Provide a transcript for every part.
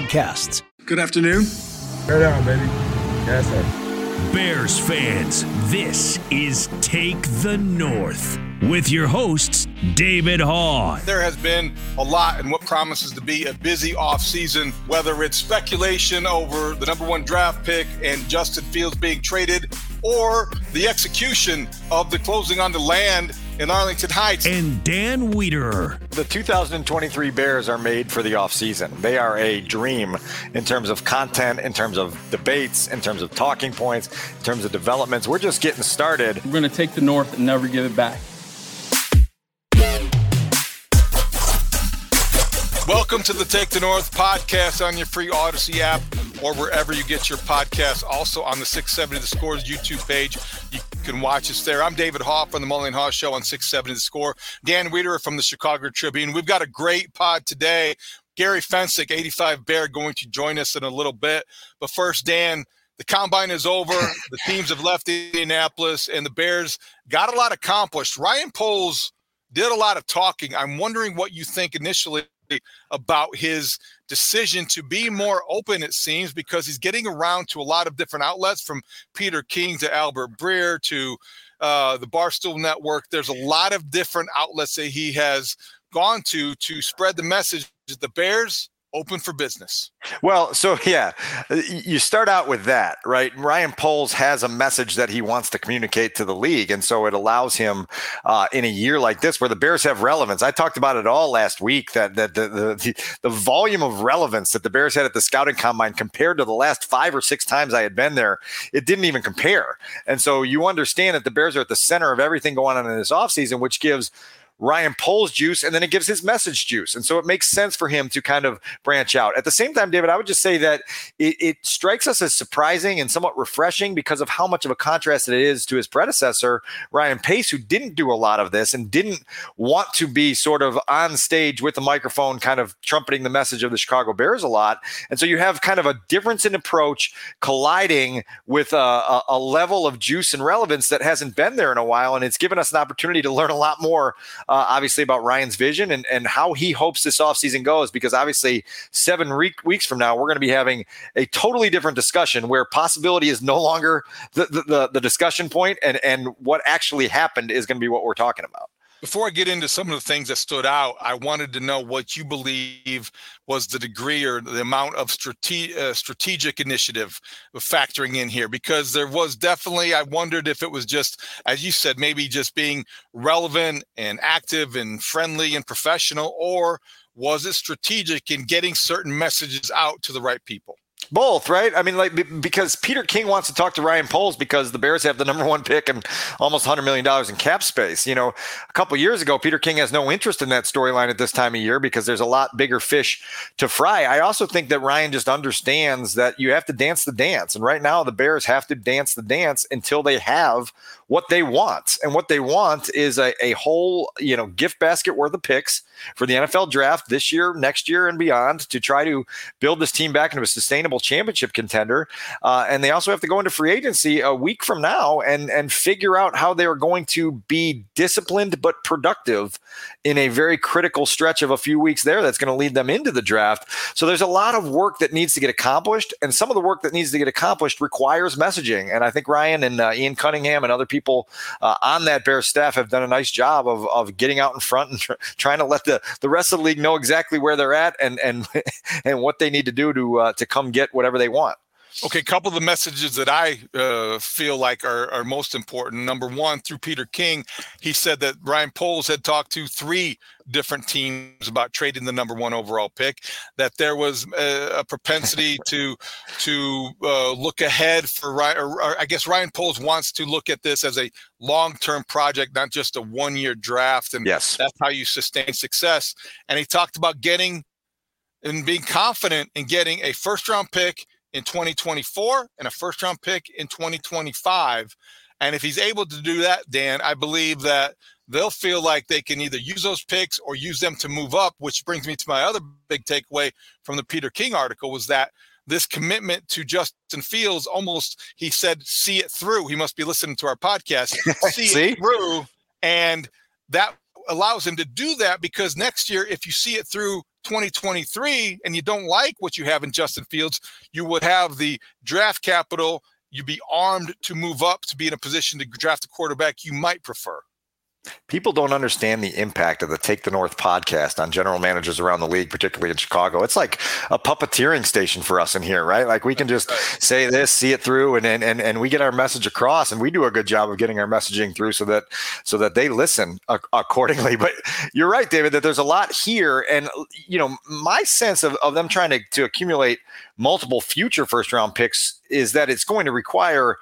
podcasts. Good afternoon. Right on, baby. Yes, sir. Bears fans, this is Take the North with your hosts, David Haugh. There has been a lot in what promises to be a busy offseason, whether it's speculation over the number one draft pick and Justin Fields being traded, or the execution of the closing on the land in Arlington Heights. And Dan Wiederer. The 2023 Bears are made for the offseason. They are a dream in terms of content, in terms of debates, in terms of talking points, in terms of developments. We're just getting started. We're going to take the North and never give it back. Welcome to the Take the North podcast on your free Audacy app or wherever you get your podcasts. Also on the 670 The Scores YouTube page. You can watch us there. I'm David Haugh from the Mully Haugh Show on 670 The Score. Dan Wiederer from the Chicago Tribune. We've got a great pod today. Gary Fencik, 85 Bear, going to join us in a little bit. But first, Dan, the combine is over. the teams have left Indianapolis, and the Bears got a lot accomplished. Ryan Poles did a lot of talking. I'm wondering what you think initially about his decision to be more open, it seems, because he's getting around to a lot of different outlets from Peter King to Albert Breer to uh, the Barstool Network. There's a lot of different outlets that he has gone to to spread the message that the Bears open for business. Well, so yeah, you start out with that, right? Ryan Poles has a message that he wants to communicate to the league. And so it allows him uh, in a year like this where the Bears have relevance. I talked about it all last week that, that the, the, the volume of relevance that the Bears had at the scouting combine compared to the last five or six times I had been there, it didn't even compare. And so you understand that the Bears are at the center of everything going on in this offseason, which gives Ryan Poles juice, and then it gives his message juice. And so it makes sense for him to kind of branch out. At the same time, David, I would just say that it, it strikes us as surprising and somewhat refreshing because of how much of a contrast it is to his predecessor, Ryan Pace, who didn't do a lot of this and didn't want to be sort of on stage with the microphone, kind of trumpeting the message of the Chicago Bears a lot. And so you have kind of a difference in approach colliding with a, a, a level of juice and relevance that hasn't been there in a while. And it's given us an opportunity to learn a lot more uh, obviously about Ryan's vision and, and how he hopes this offseason goes, because obviously seven re- weeks from now, we're going to be having a totally different discussion where possibility is no longer the, the, the, the discussion point and, and what actually happened is going to be what we're talking about. Before I get into some of the things that stood out, I wanted to know what you believe was the degree or the amount of strate- uh, strategic initiative factoring in here, because there was definitely, I wondered if it was just, as you said, maybe just being relevant and active and friendly and professional, or was it strategic in getting certain messages out to the right people? Both, right? I mean, like because Peter King wants to talk to Ryan Poles because the Bears have the number one pick and almost hundred million dollars in cap space. You know, a couple years ago, Peter King has no interest in that storyline at this time of year because there's a lot bigger fish to fry. I also think that Ryan just understands that you have to dance the dance, and right now the Bears have to dance the dance until they have what they want. And what they want is a, a whole, you know, gift basket worth of picks for the NFL draft this year, next year, and beyond to try to build this team back into a sustainable championship contender. Uh, and they also have to go into free agency a week from now and and figure out how they are going to be disciplined but productive in a very critical stretch of a few weeks there that's going to lead them into the draft. So there's a lot of work that needs to get accomplished, and some of the work that needs to get accomplished requires messaging. And I think Ryan and uh, Ian Cunningham and other people uh, on that Bears staff have done a nice job of, of getting out in front and tr- trying to let the, the rest of the league know exactly where they're at and and and what they need to do to uh, to come get whatever they want. Okay, a couple of the messages that I uh, feel like are, are most important. Number one, through Peter King, he said that Ryan Poles had talked to three different teams about trading the number one overall pick. That there was a, a propensity to to uh, look ahead for Ryan. Or, or I guess Ryan Poles wants to look at this as a long term project, not just a one year draft. And yes, that's how you sustain success. And he talked about getting and being confident in getting a first round pick in 2024 and a first round pick in 2025. And if he's able to do that, Dan, I believe that they'll feel like they can either use those picks or use them to move up, which brings me to my other big takeaway from the Peter King article was that this commitment to Justin Fields almost he said see it through. He must be listening to our podcast. See, see? it through and that allows him to do that because next year if you see it through 2023 and you don't like what you have in Justin Fields, you would have the draft capital. You'd be armed to move up to be in a position to draft a quarterback you might prefer. People don't understand the impact of the Take the North podcast on general managers around the league, particularly in Chicago. It's like a puppeteering station for us in here, right? Like we can just say this, see it through, and and and we get our message across, and we do a good job of getting our messaging through, so that so that they listen accordingly. But you're right, David, that there's a lot here, and you know my sense of, of them trying to to accumulate multiple future first round picks is that it's going to require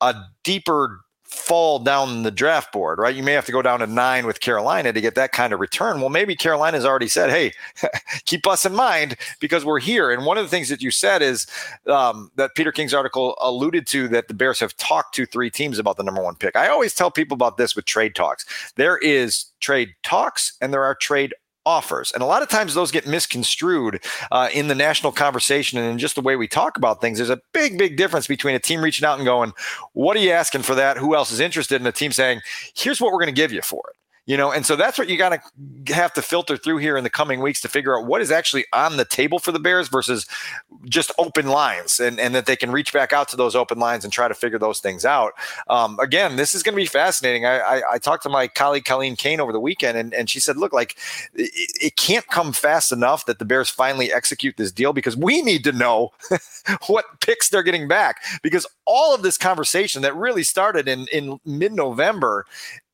a deeper fall down the draft board, right? You may have to go down to nine with Carolina to get that kind of return. Well, maybe Carolina's already said, hey, keep us in mind because we're here. And one of the things that you said is um, that Peter King's article alluded to that the Bears have talked to three teams about the number one pick. I always tell people about this with trade talks. There is trade talks and there are trade offers. And a lot of times those get misconstrued uh, in the national conversation and in just the way we talk about things. There's a big, big difference between a team reaching out and going, What are you asking for that? Who else is interested? And a team saying, Here's what we're going to give you for it you know and so that's what you got to have to filter through here in the coming weeks to figure out what is actually on the table for the bears versus just open lines and, and that they can reach back out to those open lines and try to figure those things out. Um, again this is going to be fascinating. I, I, I, talked to my colleague colleen kane over the weekend and, and she said look like it, it can't come fast enough that the bears finally execute this deal because we need to know what picks they're getting back. Because all of this conversation that really started in, in mid-november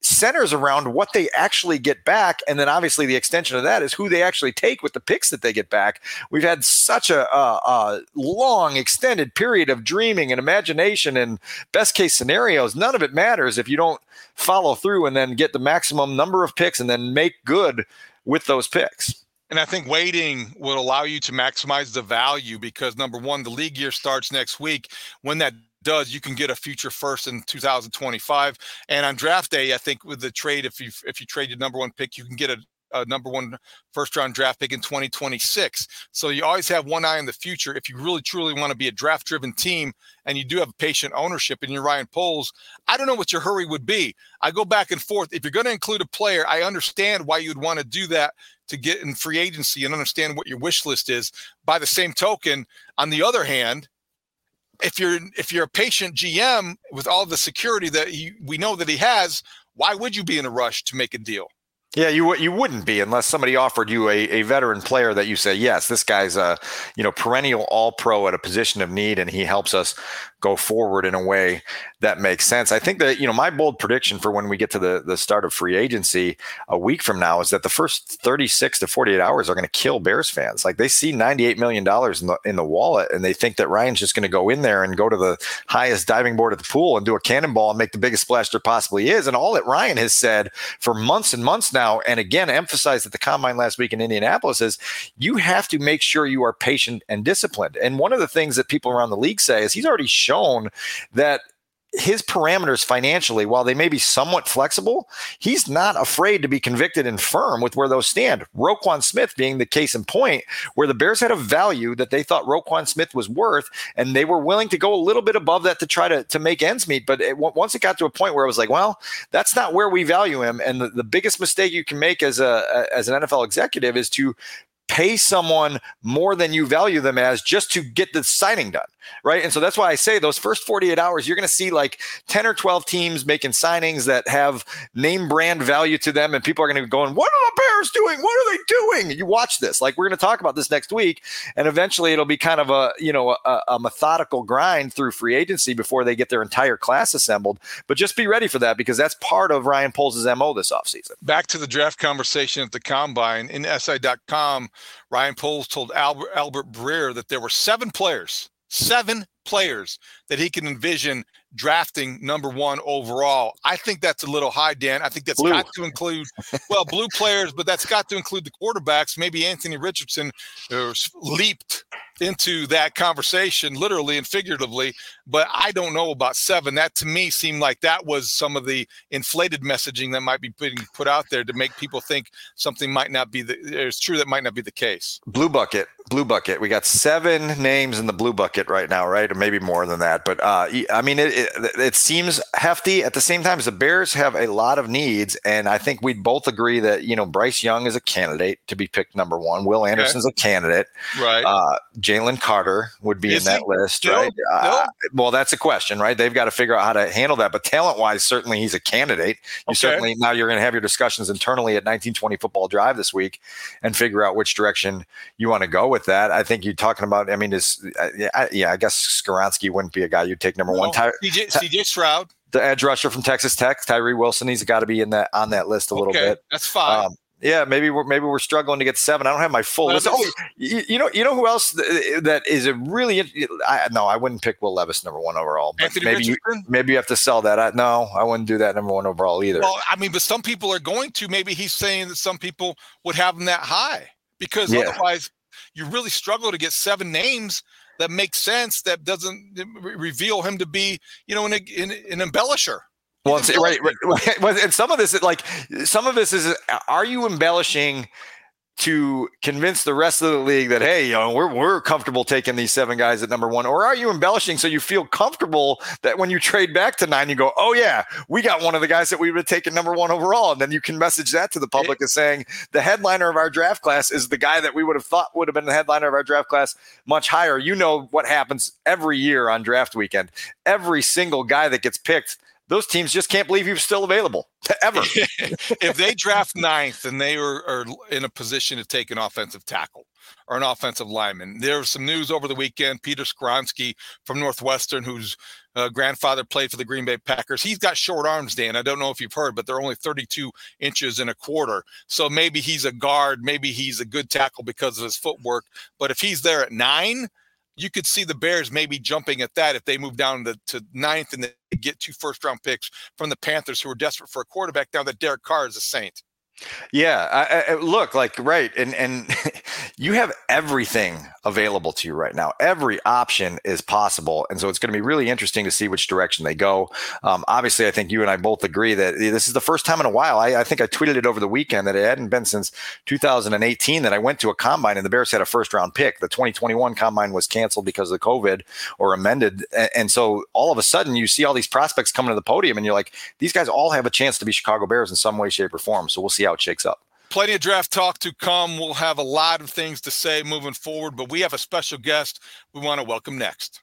centers around what they actually get back. And then obviously the extension of that is who they actually take with the picks that they get back. We've had such a, a, a long, extended period of dreaming and imagination and best case scenarios. None of it matters if you don't follow through and then get the maximum number of picks and then make good with those picks. And I think waiting will allow you to maximize the value because number one, the league year starts next week. When that does, you can get a future first in 2025. And on draft day, I think with the trade, if you if you trade your number one pick, you can get a, number one first round draft pick in 2026. So you always have one eye in the future. If you really truly want to be a draft driven team and you do have patient ownership in your Ryan Poles, I don't know what your hurry would be. I go back and forth. If you're going to include a player, I understand why you'd want to do that to get in free agency and understand what your wish list is. By the same token, on the other hand, if you're if you're a patient GM with all the security that he, we know that he has, why would you be in a rush to make a deal? Yeah, you you wouldn't be unless somebody offered you a, a veteran player that you say, yes, this guy's a you know perennial All Pro at a position of need, and he helps us go forward in a way that makes sense. I think that, you know, my bold prediction for when we get to the, the start of free agency a week from now is that the first 36 to 48 hours are going to kill Bears fans. Like they see $98 million in the, in the wallet and they think that Ryan's just going to go in there and go to the highest diving board at the pool and do a cannonball and make the biggest splash there possibly is. And all that Ryan has said for months and months now, and again, emphasized at the combine last week in Indianapolis is you have to make sure you are patient and disciplined. And one of the things that people around the league say is he's already shown that his parameters financially, while they may be somewhat flexible, he's not afraid to be convicted and firm with where those stand. Roquan Smith being the case in point, where the Bears had a value that they thought Roquan Smith was worth, and they were willing to go a little bit above that to try to, to make ends meet. But it, once it got to a point where it was like, well, that's not where we value him. And the, the biggest mistake you can make as a as an NFL executive is to pay someone more than you value them as just to get the signing done right? And so that's why i say those first 48 hours you're going to see like 10 or 12 teams making signings that have name brand value to them and people are going to be going what are the bears doing? What are they doing? You watch this. Like we're going to talk about this next week and eventually it'll be kind of a you know a, a methodical grind through free agency before they get their entire class assembled. But just be ready for that because that's part of ryan poles' mo this offseason. Back to the draft conversation at the combine. In si.com Ryan Poles told Albert, Albert Breer that there were seven players, seven players that he can envision drafting number one overall. I think that's a little high, Dan. I think that's blue. got to include, well, blue players, but that's got to include the quarterbacks. Maybe Anthony Richardson uh, leaped into that conversation, literally and figuratively. But I don't know about seven. That to me seemed like that was some of the inflated messaging that might be being put out there to make people think something might not be the. It's true that might not be the case. Blue bucket, blue bucket. We got seven names in the blue bucket right now, right? Or maybe more than that. But uh, I mean, it, it, it seems hefty. At the same time, as the Bears have a lot of needs, and I think we'd both agree that you know Bryce Young is a candidate to be picked number one. Will Anderson's okay. a candidate, right? Uh, Jalen Carter would be Is in that list, right? No. Uh, well, that's a question, right? They've got to figure out how to handle that. But talent wise, certainly he's a candidate. You okay. certainly now you're going to have your discussions internally at 1920 Football Drive this week and figure out which direction you want to go with that. I think you're talking about. I mean, is uh, yeah, yeah, I guess Skoronski wouldn't be a guy you'd take number no. one. Ty- CJ, CJ Stroud the edge rusher from Texas Tech, Tyree Wilson. He's got to be in that on that list a okay, little bit. That's fine. Um, yeah, maybe we're maybe we're struggling to get seven. I don't have my full list. Oh, you, you, know, you know who else that is a really? I, no, I wouldn't pick Will Levis number one overall. Maybe you, maybe you have to sell that. I, no, I wouldn't do that number one overall either. Well, I mean, but some people are going to. Maybe he's saying that some people would have him that high because yeah. otherwise you really struggle to get seven names that make sense that doesn't reveal him to be, you know, an, an, an embellisher. Well, it's, right, right. And some of this, like, some of this is, are you embellishing to convince the rest of the league that hey, you know, we're we're comfortable taking these seven guys at number one, or are you embellishing so you feel comfortable that when you trade back to nine, you go, oh yeah, we got one of the guys that we would have taken number one overall, and then you can message that to the public as saying the headliner of our draft class is the guy that we would have thought would have been the headliner of our draft class much higher. You know what happens every year on draft weekend. Every single guy that gets picked those teams just can't believe you're still available ever. if they draft ninth and they are, are, in a position to take an offensive tackle or an offensive lineman, there was some news over the weekend. Peter Skoronski from Northwestern, whose uh, grandfather played for the Green Bay Packers, he's got short arms, Dan. I don't know if you've heard, but they're only 32 inches and a quarter. So maybe he's a guard, maybe he's a good tackle because of his footwork. But if he's there at nine, you could see the Bears maybe jumping at that if they move down to, to ninth and they get two first round picks from the Panthers who are desperate for a quarterback now that Derek Carr is a saint. Yeah, I, I, look like right, and and you have everything available to you right now. Every option is possible, and so it's going to be really interesting to see which direction they go. Um, obviously, I think you and I both agree that this is the first time in a while. I, I, think I tweeted it over the weekend that it hadn't been since 2018 that I went to a combine and the Bears had a first round pick. The 2021 combine was canceled because of COVID or amended, and, and so all of a sudden you see all these prospects coming to the podium, and you're like, these guys all have a chance to be Chicago Bears in some way, shape, or form. So we'll see how it shakes up. Plenty of draft talk to come. We'll have a lot of things to say moving forward, but we have a special guest we want to welcome next.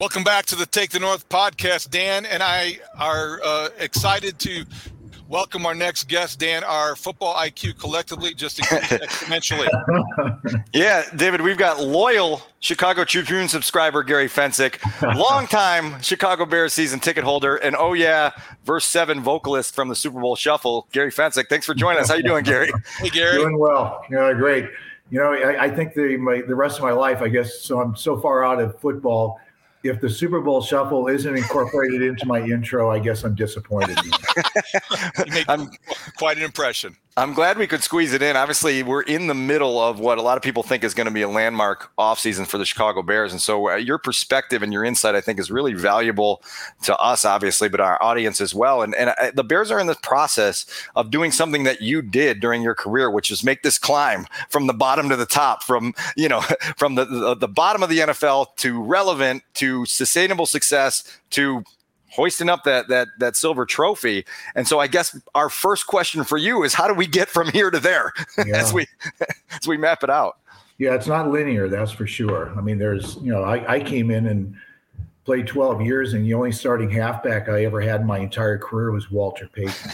Welcome back to the Take the North podcast. Dan and I are uh, excited to welcome our next guest, Dan. Our football IQ collectively just increased exponentially. yeah, David, we've got loyal Chicago Tribune subscriber Gary Fencik, longtime Chicago Bears season ticket holder, and oh yeah, verse seven vocalist from the Super Bowl Shuffle, Gary Fencik. Thanks for joining us. How you doing, Gary? Hey, Gary. Doing well. Yeah, great. You know, I, I think the my, the rest of my life, I guess, so I'm so far out of football if the Super Bowl shuffle isn't incorporated into my intro, I guess I'm disappointed. you make I'm, quite an impression. I'm glad we could squeeze it in. Obviously, we're in the middle of what a lot of people think is going to be a landmark offseason for the Chicago Bears. And so, uh, your perspective and your insight, I think, is really valuable to us, obviously, but our audience as well. And, and uh, the Bears are in the process of doing something that you did during your career, which is make this climb from the bottom to the top, from you know, from the, the, the bottom of the NFL to relevant to sustainable success to hoisting up that that that silver trophy. And so I guess our first question for you is how do we get from here to there yeah. as we as we map it out? Yeah, it's not linear, that's for sure. I mean, there's you know, I, I came in and played 12 years, and the only starting halfback I ever had in my entire career was Walter Payton.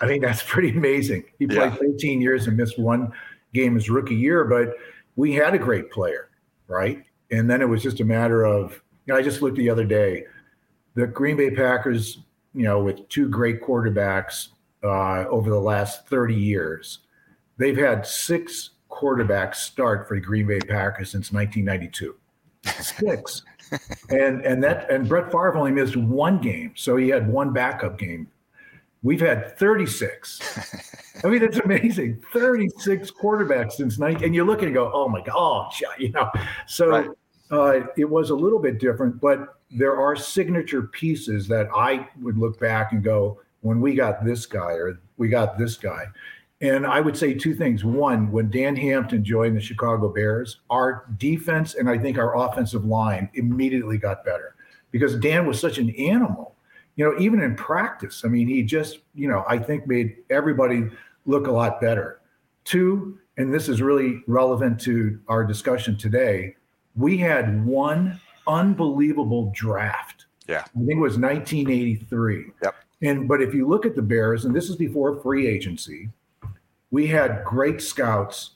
I think that's pretty amazing. He played yeah. 13 years and missed one game his rookie year, but we had a great player, right? And then it was just a matter of, you know, I just looked the other day the Green Bay Packers, you know, with two great quarterbacks uh, over the last 30 years, they've had six quarterbacks start for the Green Bay Packers since 1992. Six. and and that and Brett Favre only missed one game, so he had one backup game. We've had 36. I mean, it's amazing. 36 quarterbacks since 19. And you're looking and go, oh my God, oh, you know. So right. Uh, it was a little bit different, but there are signature pieces that I would look back and go, when we got this guy or we got this guy. And I would say two things. One, when Dan Hampton joined the Chicago Bears, our defense and I think our offensive line immediately got better because Dan was such an animal. You know, even in practice, I mean, he just, you know, I think made everybody look a lot better. Two, and this is really relevant to our discussion today, we had one unbelievable draft. Yeah. I think it was 1983. Yep. And but if you look at the Bears, and this is before free agency, we had great scouts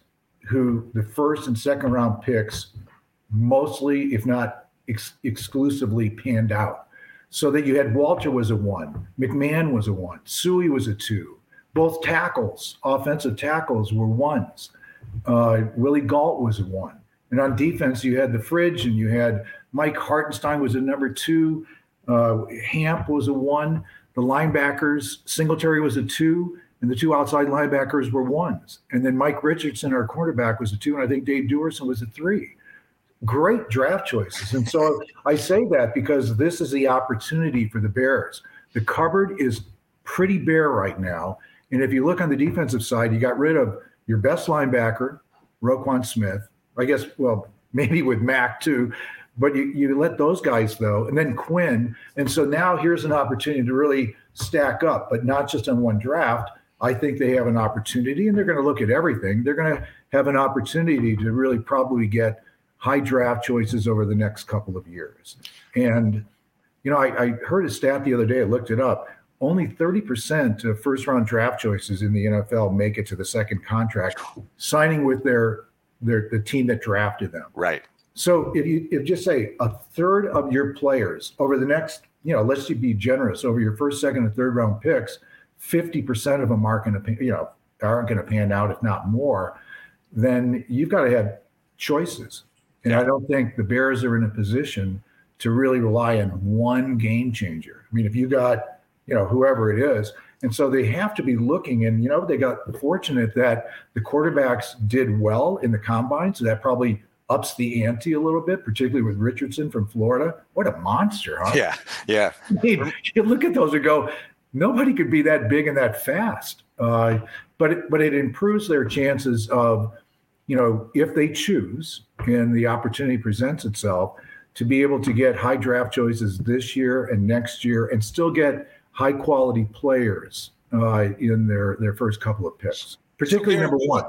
who the first and second round picks mostly, if not ex- exclusively, panned out. So that you had Walter was a one, McMahon was a one, Suhey was a two. Both tackles, offensive tackles, were ones. Uh, Willie Gault was a one. And on defense, you had the fridge and you had Mike Hartenstine was a number two. Uh, Hamp was a one. The linebackers, Singletary was a two, and the two outside linebackers were ones. And then Mike Richardson, our quarterback, was a two, and I think Dave Duerson was a three. Great draft choices. And so I say that because this is the opportunity for the Bears. The cupboard is pretty bare right now. And if you look on the defensive side, you got rid of your best linebacker, Roquan Smith. I guess, well, maybe with Mack too, but you, you let those guys though, and then Quinn. And so now here's an opportunity to really stack up, but not just on one draft. I think they have an opportunity, and they're going to look at everything. They're going to have an opportunity to really probably get high draft choices over the next couple of years. And, you know, I, I heard a stat the other day, I looked it up. Only 30% of first round draft choices in the NFL make it to the second contract, signing with their, their the team that drafted them. Right. So if you if just say a third of your players over the next, you know, let's be generous over your first, second, and third round picks, fifty percent of them aren't going to, you know, aren't going to pan out, if not more. Then you've got to have choices, and I don't think the Bears are in a position to really rely on one game changer. I mean, if you got, you know, whoever it is, and so they have to be looking, and you know, they got fortunate that the quarterbacks did well in the combine, so that probably ups the ante a little bit, particularly with Richardson from Florida. What a monster, huh? Yeah, yeah. I mean, you look at those and go, nobody could be that big and that fast. Uh, but it, but it improves their chances of, you know, if they choose and the opportunity presents itself, to be able to get high draft choices this year and next year, and still get high quality players uh, in their their first couple of picks, particularly so number one.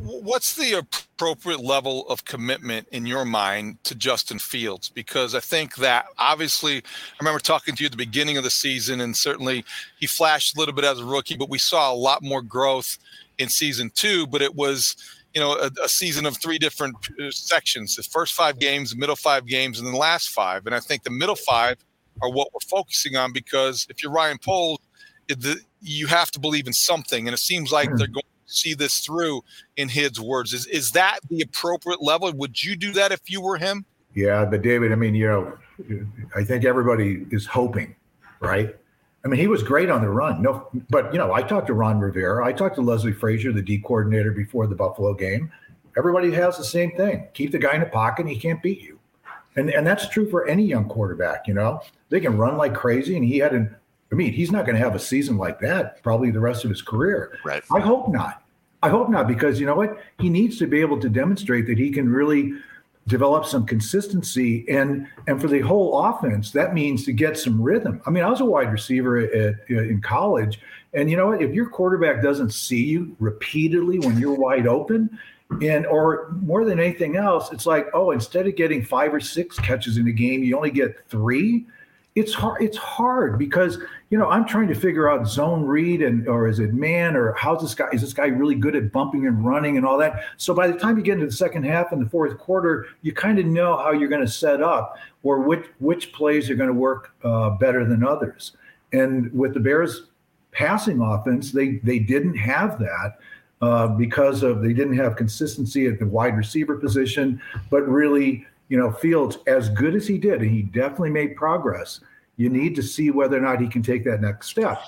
What's the appropriate level of commitment in your mind to Justin Fields? Because I think that obviously, I remember talking to you at the beginning of the season, and certainly he flashed a little bit as a rookie, but we saw a lot more growth in season two. But it was, you know, a, a season of three different uh, sections: the first five games, the middle five games, and the last five. And I think the middle five are what we're focusing on because if you're Ryan Poles, you have to believe in something, and it seems like hmm. they're going to see this through in his words. Is is that the appropriate level? Would you do that if you were him? Yeah, but David, I mean, you know, I think everybody is hoping, right? I mean, he was great on the run. No, but you know, I talked to Ron Rivera, I talked to Leslie Frazier, the D coordinator before the Buffalo game. Everybody has the same thing. Keep the guy in the pocket, he can't beat you. And and that's true for any young quarterback, you know. They can run like crazy, and he had an I mean, he's not going to have a season like that probably the rest of his career. Right. I hope not. I hope not because you know what? He needs to be able to demonstrate that he can really develop some consistency and and for the whole offense that means to get some rhythm. I mean, I was a wide receiver at, uh, in college and you know what? If your quarterback doesn't see you repeatedly when you're wide open, and or more than anything else, it's like, oh, instead of getting five or six catches in a game, you only get three it's hard it's hard because you know i'm trying to figure out zone read and or is it man or how's this guy is this guy really good at bumping and running and all that? So by the time you get into the second half and the fourth quarter you kind of know how you're going to set up or which which plays are going to work uh, better than others. And with the bears passing offense they they didn't have that uh, because of they didn't have consistency at the wide receiver position but really you know, Fields, as good as he did, and he definitely made progress, you need to see whether or not he can take that next step.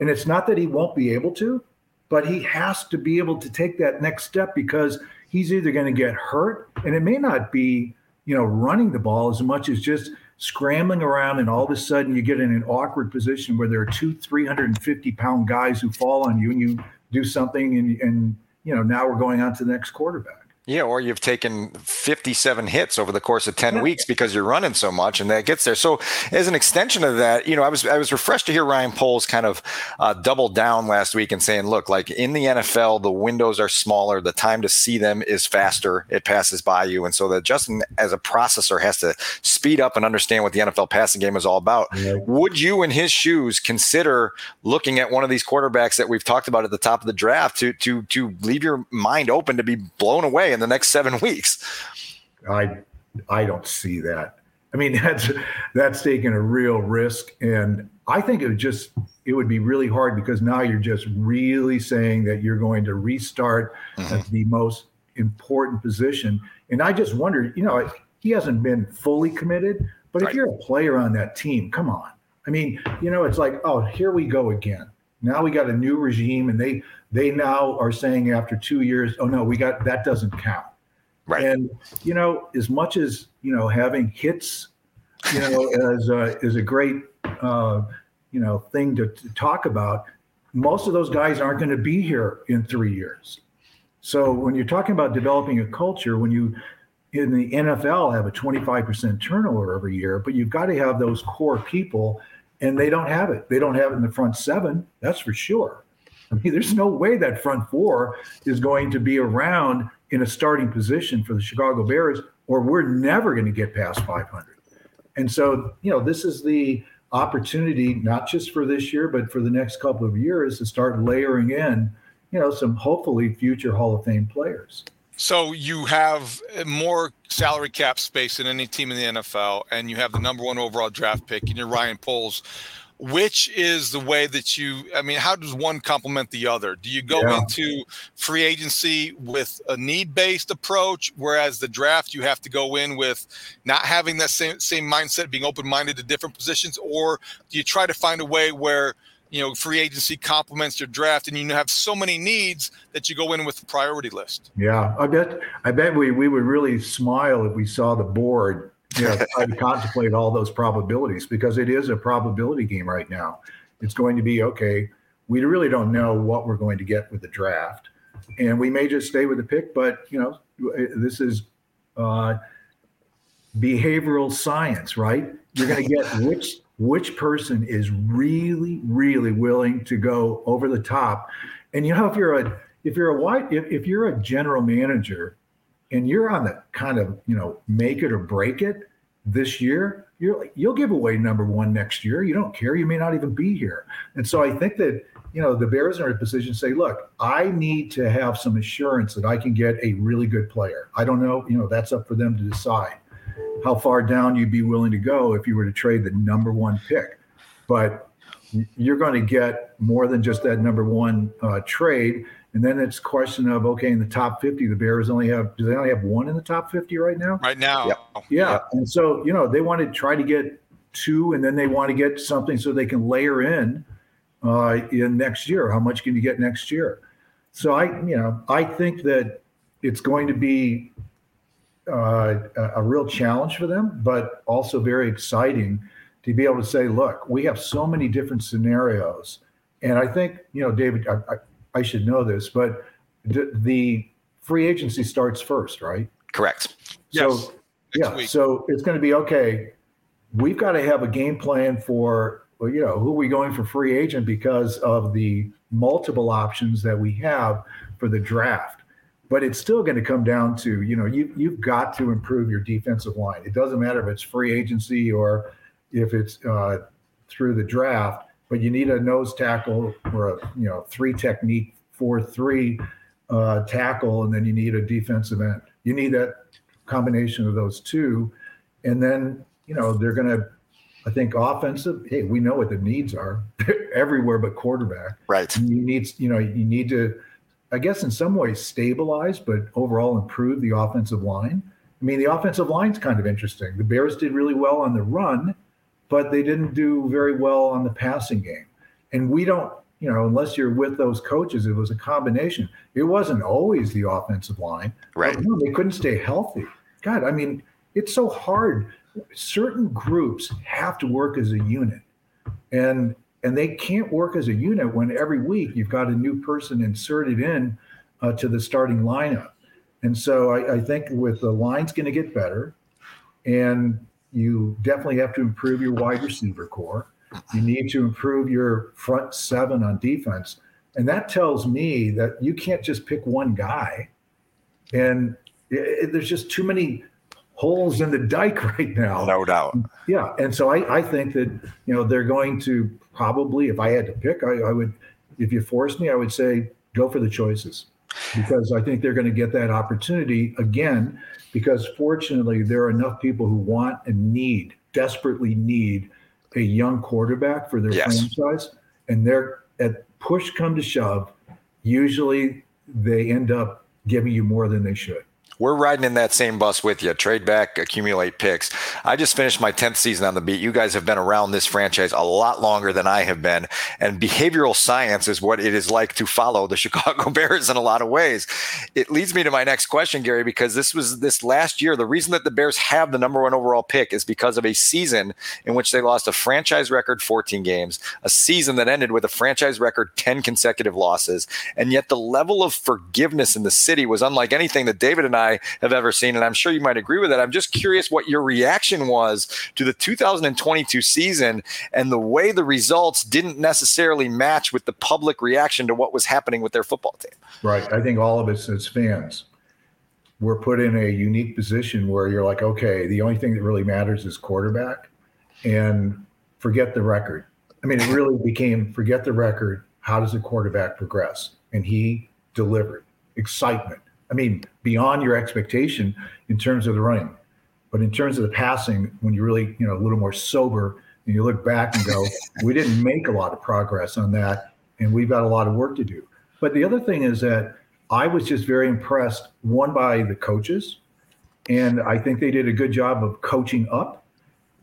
And it's not that he won't be able to, but he has to be able to take that next step because he's either going to get hurt, and it may not be, you know, running the ball as much as just scrambling around, and all of a sudden you get in an awkward position where there are two 350 pound guys who fall on you, and you do something, and, and you know, now we're going on to the next quarterback. Yeah, or you've taken 57 hits over the course of 10 weeks because you're running so much and that gets there. So as an extension of that, you know, I was I was refreshed to hear Ryan Poles kind of uh, double down last week and saying, look, like in the NFL, the windows are smaller, the time to see them is faster, it passes by you. And so that Justin as a processor has to speed up and understand what the NFL passing game is all about. Would you in his shoes consider looking at one of these quarterbacks that we've talked about at the top of the draft to to to leave your mind open to be blown away in the next seven weeks. I I don't see that. I mean, that's that's taking a real risk, and I think it would just it would be really hard because now you're just really saying that you're going to restart mm-hmm. at the most important position. And I just wonder, you know, he hasn't been fully committed, but right. if you're a player on that team, come on. I mean, you know, it's like, oh, here we go again. Now we got a new regime, and they they now are saying after two years, oh no, we got that doesn't count. Right. And you know, as much as you know, having hits, you know, as a, is a great uh, you know thing to, to talk about. Most of those guys aren't going to be here in three years. So when you're talking about developing a culture, when you in the NFL have a 25% turnover every year, but you've got to have those core people, and they don't have it. They don't have it in the front seven, that's for sure. I mean, there's no way that front four is going to be around in a starting position for the Chicago Bears, or we're never going to get past 500. And so, you know, this is the opportunity, not just for this year, but for the next couple of years to start layering in, you know, some hopefully future Hall of Fame players. So you have more salary cap space than any team in the NFL, and you have the number one overall draft pick, and you're Ryan Poles. Which is the way that you? I mean, how does one complement the other? Do you go yeah. into free agency with a need-based approach, whereas the draft you have to go in with not having that same same mindset, being open-minded to different positions, or do you try to find a way where you know free agency complements your draft and you have so many needs that you go in with a priority list yeah i bet i bet we, we would really smile if we saw the board you know try to contemplate all those probabilities because it is a probability game right now. It's going to be okay we really don't know what we're going to get with the draft. And we may just stay with the pick but you know this is uh, behavioral science right? You're going to get which which person is really really willing to go over the top. And you know if you're a if you're a white if, if you're a general manager and you're on the kind of you know make it or break it this year you're you'll give away number one next year you don't care you may not even be here and so i think that you know the bears are in a position to say look i need to have some assurance that i can get a really good player i don't know you know that's up for them to decide how far down you'd be willing to go if you were to trade the number one pick. But you're going to get more than just that number one uh, trade. And then it's a question of okay, in the top 50, the Bears only have do they only have one in the top 50 right now? Right now. Yeah. yeah. And so, you know, they want to try to get two and then they want to get something so they can layer in uh, in next year. How much can you get next year? So I, you know, I think that it's going to be uh, a real challenge for them, but also very exciting to be able to say, look, we have so many different scenarios. And I think, you know, David, I, I, I should know this, but d- the free agency starts first, right? Correct. So, yes. yeah. Week. So it's going to be okay. We've got to have a game plan for, well, you know, who are we going for free agent because of the multiple options that we have for the draft but it's still going to come down to you know you you've got to improve your defensive line. It doesn't matter if it's free agency or if it's uh, through the draft, but you need a nose tackle or a you know three technique four three uh, tackle, and then you need a defensive end. You need that combination of those two, and then you know they're going to. I think offensive. Hey, we know what the needs are everywhere but quarterback. Right. You need you know you need to I guess in some ways stabilize, but overall improve the offensive line. I mean, the offensive line's kind of interesting. The Bears did really well on the run, but they didn't do very well on the passing game. And we don't, you know, unless you're with those coaches, it was a combination. It wasn't always the offensive line. Right. No, they couldn't stay healthy. God, I mean, it's so hard. Certain groups have to work as a unit. And and they can't work as a unit when every week you've got a new person inserted in uh, to the starting lineup. And so I, I think with the line's going to get better, and you definitely have to improve your wide receiver corps. You need to improve your front seven on defense. And that tells me that you can't just pick one guy. And it, it, there's just too many holes in the dike right now. No doubt. Yeah. And so I, I think that, you know, they're going to probably, if I had to pick, I, I would, if you forced me, I would say go for the choices because I think they're going to get that opportunity again. Because fortunately, there are enough people who want and need, desperately need a young quarterback for their yes. franchise. And they're at push come to shove, usually they end up giving you more than they should. We're riding in that same bus with you. Trade back, accumulate picks. I just finished my 10th season on the beat. You guys have been around this franchise a lot longer than I have been. And behavioral science is what it is like to follow the Chicago Bears in a lot of ways. It leads me to my next question, Gary, because this was this last year. The reason that the Bears have the number one overall pick is because of a season in which they lost a franchise record 14 games, a season that ended with a franchise record 10 consecutive losses. And yet the level of forgiveness in the city was unlike anything that David and I I have ever seen. And I'm sure you might agree with that. I'm just curious what your reaction was to the 2022 season and the way the results didn't necessarily match with the public reaction to what was happening with their football team. Right. I think all of us as fans we're put in a unique position where you're like, okay, the only thing that really matters is quarterback and forget the record. I mean, it really became forget the record. How does a quarterback progress? And he delivered excitement I mean, beyond your expectation in terms of the running. But in terms of the passing, when you're really, you know, a little more sober and you look back and go, we didn't make a lot of progress on that. And we've got a lot of work to do. But the other thing is that I was just very impressed, one by the coaches. And I think they did a good job of coaching up.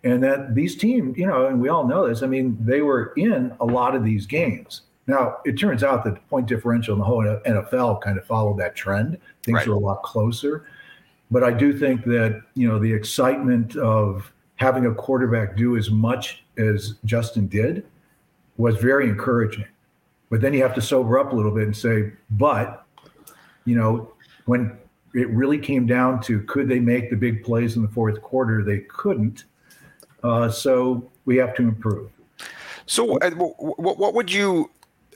And that these teams, you know, and we all know this, I mean, they were in a lot of these games. Now, it turns out that the point differential in the whole NFL kind of followed that trend. Things right. are a lot closer. But I do think that, you know, the excitement of having a quarterback do as much as Justin did was very encouraging. But then you have to sober up a little bit and say, but, you know, when it really came down to could they make the big plays in the fourth quarter, they couldn't. Uh, so we have to improve. So, uh, what would you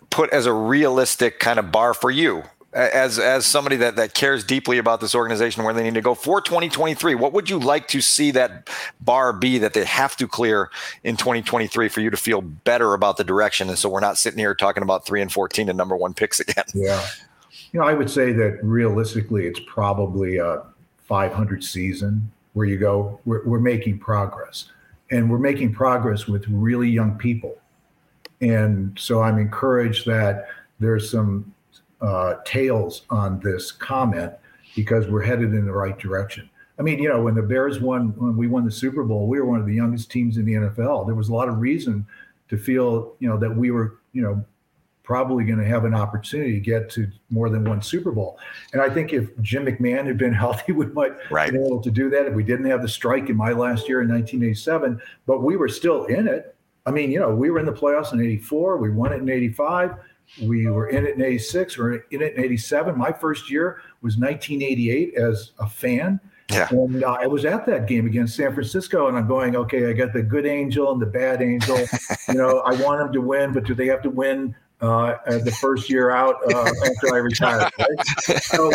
put as a realistic kind of bar for you as as somebody that that cares deeply about this organization where they need to go for 2023 what would you like to see that bar be that they have to clear in 2023 for you to feel better about the direction? And so we're not sitting here talking about 3 and 14 and number 1 picks again. Yeah. You know i would say that realistically it's probably a 500 season where you go. We're, we're making progress. And we're making progress with really young people and so I'm encouraged that there's some uh, tails on this comment because we're headed in the right direction. I mean, you know, when the Bears won, when we won the Super Bowl, we were one of the youngest teams in the NFL. There was a lot of reason to feel, you know, that we were, you know, probably going to have an opportunity to get to more than one Super Bowl. And I think if Jim McMahon had been healthy, we might right. been able to do that. If we didn't have the strike in my last year in 1987, but we were still in it. I mean, you know, we were in the playoffs in 84, we won it in 85, we were in it in 86, we were in it in 87. My first year was 1988 as a fan. Yeah. And uh, I was at that game against San Francisco, and I'm going, okay, I got the good angel and the bad angel. you know, I want them to win, but do they have to win uh, the first year out uh, after I retire? Right? So,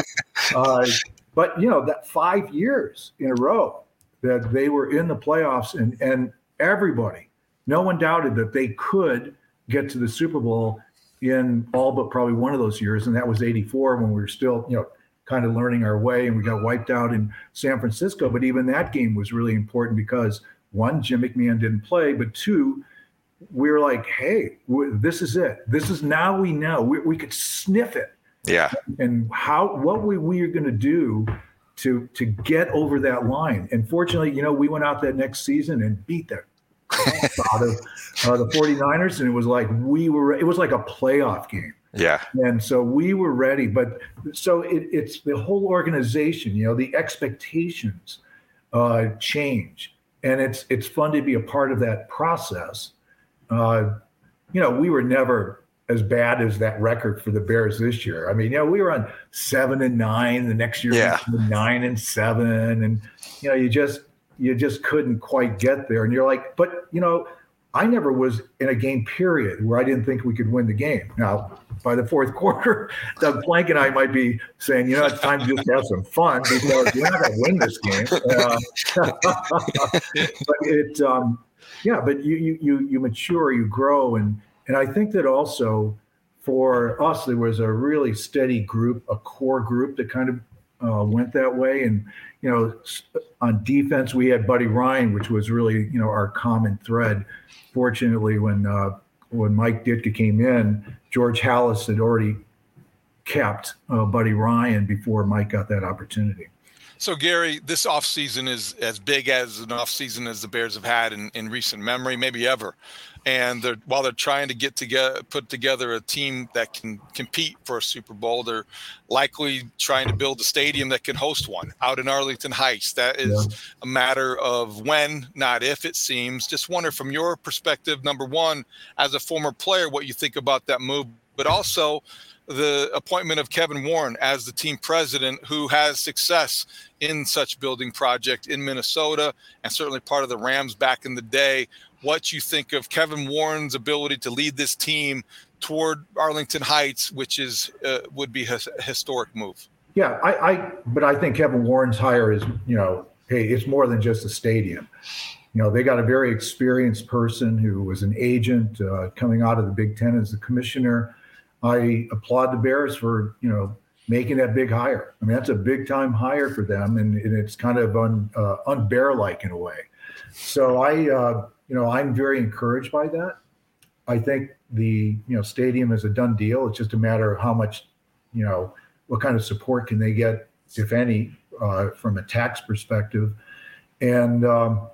uh, but you know, that five years in a row that they were in the playoffs, and and everybody no one doubted that they could get to the Super Bowl in all but probably one of those years, and that was '84 when we were still, you know, kind of learning our way, and we got wiped out in San Francisco. But even that game was really important because one, Jim McMahon didn't play, but two, we were like, hey, this is it. This is now we know we, we could sniff it. Yeah. And how what we we are going to do to to get over that line. And fortunately, you know, we went out that next season and beat that out of uh, the 49ers and it was like we were it was like a playoff game yeah and so we were ready but so it, it's the whole organization you know the expectations uh, change and it's it's fun to be a part of that process uh, you know we were never as bad as that record for the Bears this year. I mean, you know, we were on seven and nine. The next year, yeah. nine and seven, and you know, you just you just couldn't quite get there. And you're like, but you know, I never was in a game period where I didn't think we could win the game. Now, by the fourth quarter, Doug Plank and I might be saying, you know, it's time to just have some fun because we're not going to win this game. Uh, but it, um, yeah, but you, you you you mature, you grow, and and I think that also for us there was a really steady group, a core group that kind of uh, went that way. And, you know, on defense, we had Buddy Ryan, which was really, you know, our common thread. Fortunately, when uh, when Mike Ditka came in, George Halas had already kept uh, Buddy Ryan before Mike got that opportunity. So, Gary, this offseason is as big as an offseason as the Bears have had in, in recent memory, maybe ever. And they're while they're trying to get together put together a team that can compete for a super bowl they're likely trying to build a stadium that can host one out in arlington heights. That is yeah. a matter of when not if it seems. Just wonder from your perspective number one as a former player what you think about that move but also the appointment of Kevin Warren as the team president, who has success in such building project in Minnesota and certainly part of the Rams back in the day what you think of Kevin Warren's ability to lead this team toward Arlington Heights, which is uh, would be a historic move. Yeah, I, I, but I think Kevin Warren's hire is, you know, hey, it's more than just a stadium. You know, they got a very experienced person who was an agent uh, coming out of the Big Ten as the commissioner. I applaud the Bears for, you know, making that big hire. I mean, that's a big time hire for them, and, and it's kind of un, uh, unbear like in a way. So I, uh, you know, I'm very encouraged by that. I think the you know stadium is a done deal. It's just a matter of how much, you know, what kind of support can they get, if any, uh, from a tax perspective, and um,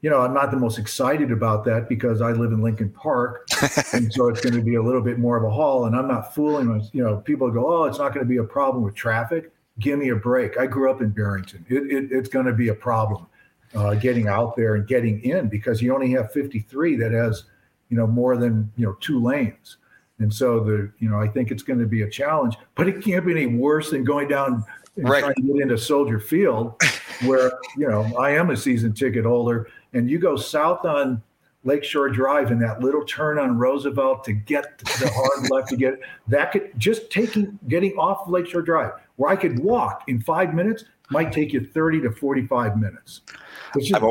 you know, I'm not the most excited about that because I live in Lincoln Park, and so it's going to be a little bit more of a haul. And I'm not fooling. with, You know, people go, "Oh, it's not going to be a problem with traffic." Give me a break. I grew up in Barrington. It, it, it's going to be a problem uh, getting out there and getting in because you only have 53 that has, you know, more than you know two lanes. And so the, you know, I think it's going to be a challenge, but it can't be any worse than going down and Right. trying to get into Soldier Field, where you know I am a season ticket holder, and you go south on Lakeshore Drive in that little turn on Roosevelt to get the hard left to get that could just taking getting off Lakeshore Drive, where I could walk in five minutes, might take you thirty to forty-five minutes. It's just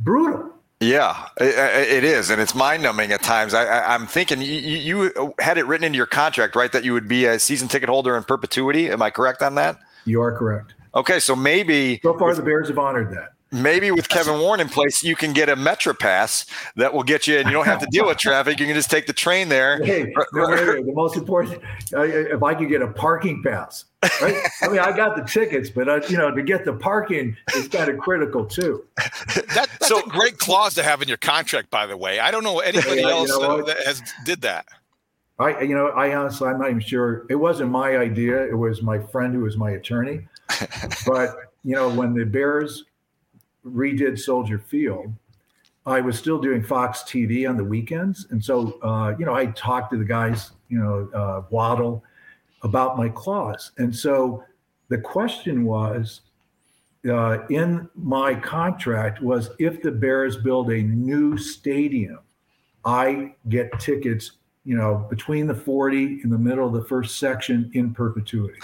brutal. Yeah, it is, and it's mind-numbing at times. I, I'm thinking you, you you had it written into your contract, right, that you would be a season ticket holder in perpetuity. Am I correct on that? You are correct. Okay, so maybe So far, the Bears have honored that. Maybe with Kevin Warren in place, you can get a Metro Pass that will get you, and you don't have to deal with traffic. You can just take the train there. Hey, no, wait, wait, the most important, uh, if I could get a parking pass, right? I mean, I got the tickets, but uh, you know, to get the parking is kind of critical too. That, that's a great clause to have in your contract, by the way. I don't know anybody Yeah, you else know uh, that has did that. I, you know, I honestly, I'm not even sure. It wasn't my idea. It was my friend who was my attorney. but you know, when the Bears redid Soldier Field, I was still doing Fox TV on the weekends, and so uh, you know, I talked to the guys, you know, uh, Waddle, about my clause, and so the question was. Uh, in my contract was if the Bears build a new stadium, I get tickets, you know, between the 40 in the middle of the first section in perpetuity.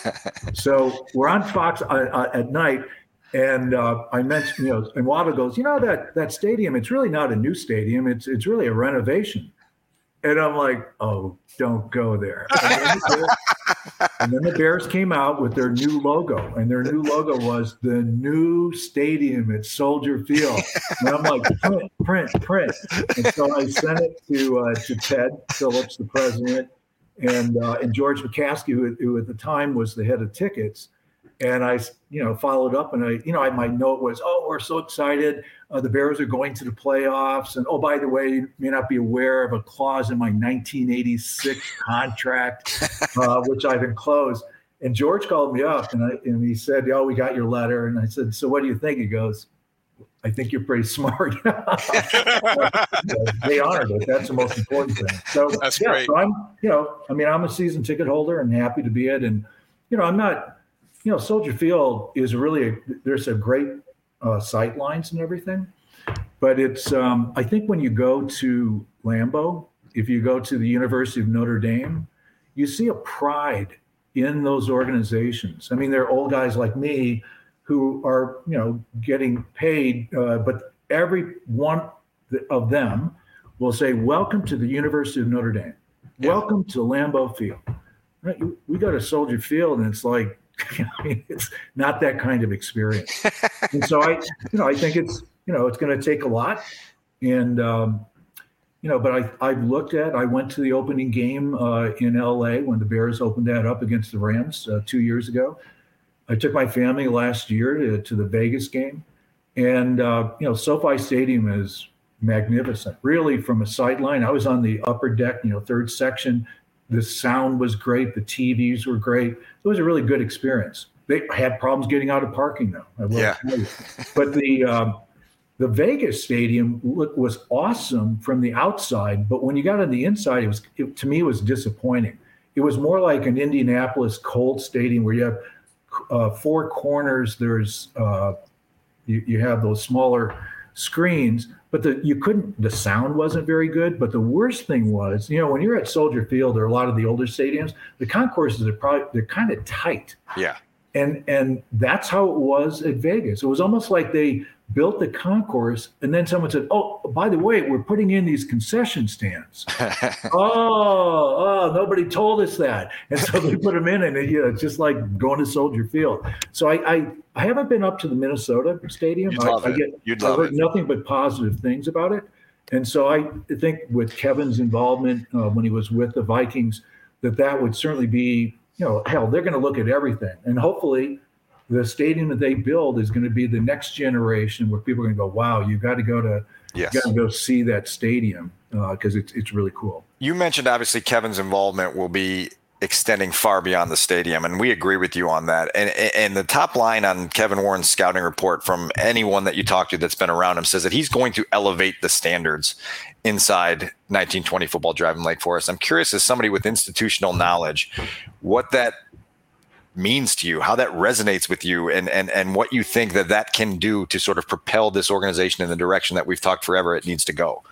so we're on Fox uh, uh, at night, and uh, I mentioned, you know, and Waddle goes, you know, that that stadium, it's really not a new stadium; it's it's really a renovation. And I'm like, oh, don't go there. And then, the Bears, and then the Bears came out with their new logo, and their new logo was the new stadium at Soldier Field. And I'm like, print, print, print. And so I sent it to uh, to Ted Phillips, the president, and uh, and George McCaskey, who, who at the time was the head of tickets. And I, you know, followed up, and I, you know, I, my note was, "Oh, we're so excited! Uh, the Bears are going to the playoffs." And oh, by the way, you may not be aware of a clause in my 1986 contract, uh, which I've enclosed. And George called me up, and I, and he said, "Oh, we got your letter." And I said, "So what do you think?" He goes, "I think you're pretty smart." they honored it. That's the most important thing. So That's yeah, great. So I'm, you know, I mean, I'm a season ticket holder and happy to be it. And you know, I'm not, you know, Soldier Field is really a, there's a great uh, sight lines and everything, but it's um, I think when you go to Lambeau, if you go to the University of Notre Dame, you see a pride in those organizations. I mean, they're old guys like me who are, you know, getting paid, uh, but every one of them will say, "Welcome to the University of Notre Dame. Welcome to Lambeau Field." Right? We go to Soldier Field, and it's like, I mean, it's not that kind of experience. and so I, you know, I think it's, you know, it's going to take a lot, and um, you know, but I, I've looked at. I went to the opening game uh, in LA when the Bears opened that up against the Rams uh, two years ago. I took my family last year to, to the Vegas game, and uh, you know, SoFi Stadium is magnificent. Really, from a sideline, I was on the upper deck, you know, third section. The sound was great. The TVs were great. It was a really good experience. They had problems getting out of parking, though. I will Yeah. tell you. But the um, the Vegas stadium look, was awesome from the outside, but when you got on the inside, it was it, to me it was disappointing. It was more like an Indianapolis Colt stadium where you have uh, four corners. There's uh, you, you have those smaller screens, but the you couldn't. The sound wasn't very good. But the worst thing was, you know, when you're at Soldier Field or a lot of the older stadiums, the concourses are probably they're kind of tight Yeah. And and that's how it was at Vegas. It was almost like they built the concourse, and then someone said, "Oh, by the way, we're putting in these concession stands." oh, oh, nobody told us that, and so they put them in, and you know, it's just like going to Soldier Field. So I, I, I haven't been up to the Minnesota Stadium. You'd love I, it. I get, You'd I love heard it. nothing but positive things about it, and so I think with Kevin's involvement uh, when he was with the Vikings, that that would certainly be, you know, hell, they're going to look at everything, and hopefully the stadium that they build is going to be the next generation where people are going to go, wow, you've got to go to, Yes. you got to go see that stadium uh, because it's it's really cool. You mentioned obviously Kevin's involvement will be extending far beyond the stadium, and we agree with you on that. And and the top line on Kevin Warren's scouting report from anyone that you talk to that's been around him says that he's going to elevate the standards inside 1920 football drive in Lake Forest. I'm curious, as somebody with institutional knowledge, what that means to you, how that resonates with you, and and and what you think that that can do to sort of propel this organization in the direction that we've talked forever it needs to go.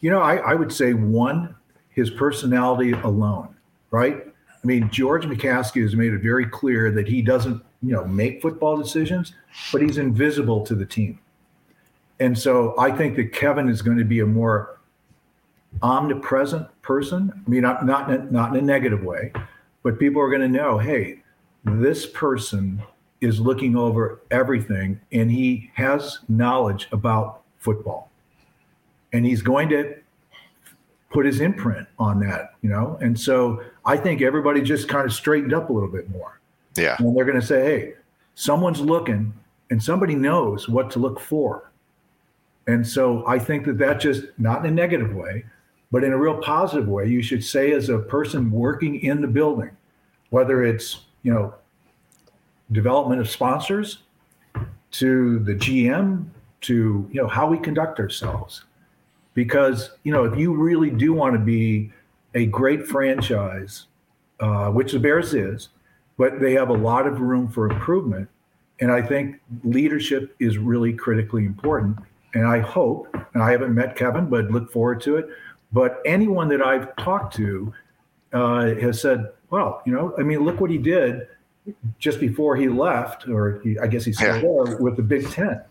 You know, I, I would say one, his personality alone, right? I mean, George McCaskey has made it very clear that he doesn't, you know, make football decisions, but he's invisible to the team. And so I think that Kevin is going to be a more omnipresent person. I mean, not not in, not in a negative way, but people are going to know, hey, this person is looking over everything, and he has knowledge about football, and he's going to put his imprint on that, you know. And so I think everybody just kind of straightened up a little bit more. Yeah. And they're going to say, hey, someone's looking and somebody knows what to look for. And so I think that that just, not in a negative way, but in a real positive way, you should say as a person working in the building, whether it's, you know, development of sponsors to the GM to, you know, how we conduct ourselves. Because, you know, if you really do want to be a great franchise, uh, which the Bears is, but they have a lot of room for improvement. And I think leadership is really critically important. And I hope, and I haven't met Kevin, but look forward to it. But anyone that I've talked to uh, has said, well, you know, I mean, look what he did just before he left, or he, I guess he's still there with the Big Ten.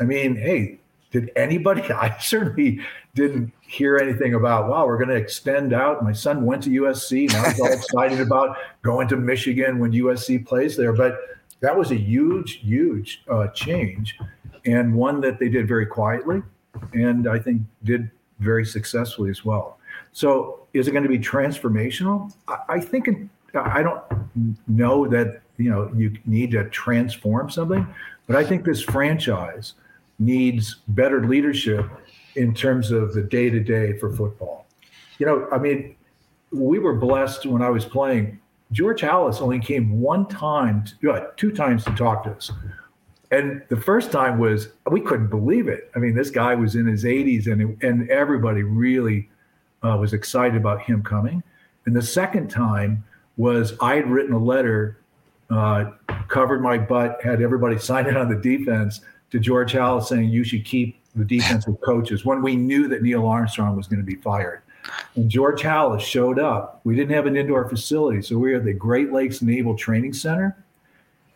I mean, hey, did anybody? I certainly didn't hear anything about. Wow, we're going to extend out. My son went to USC. Now he's all excited about going to Michigan when USC plays there. But that was a huge, huge uh, change, and one that they did very quietly, and I think did very successfully as well. So, is it going to be transformational? I, I think. I don't know that you know you need to transform something, but I think this franchise needs better leadership in terms of the day to day for football. You know, I mean, we were blessed when I was playing. George Halas only came one time, to, two times to talk to us. And the first time was we couldn't believe it. I mean, this guy was in his 80s, and and everybody really uh, was excited about him coming. And the second time was I had written a letter, uh, covered my butt, had everybody sign it on the defense to George Halas saying you should keep the defensive coaches when we knew that Neill Armstrong was going to be fired. And George Halas showed up. We didn't have an indoor facility, so we were at the Great Lakes Naval Training Center.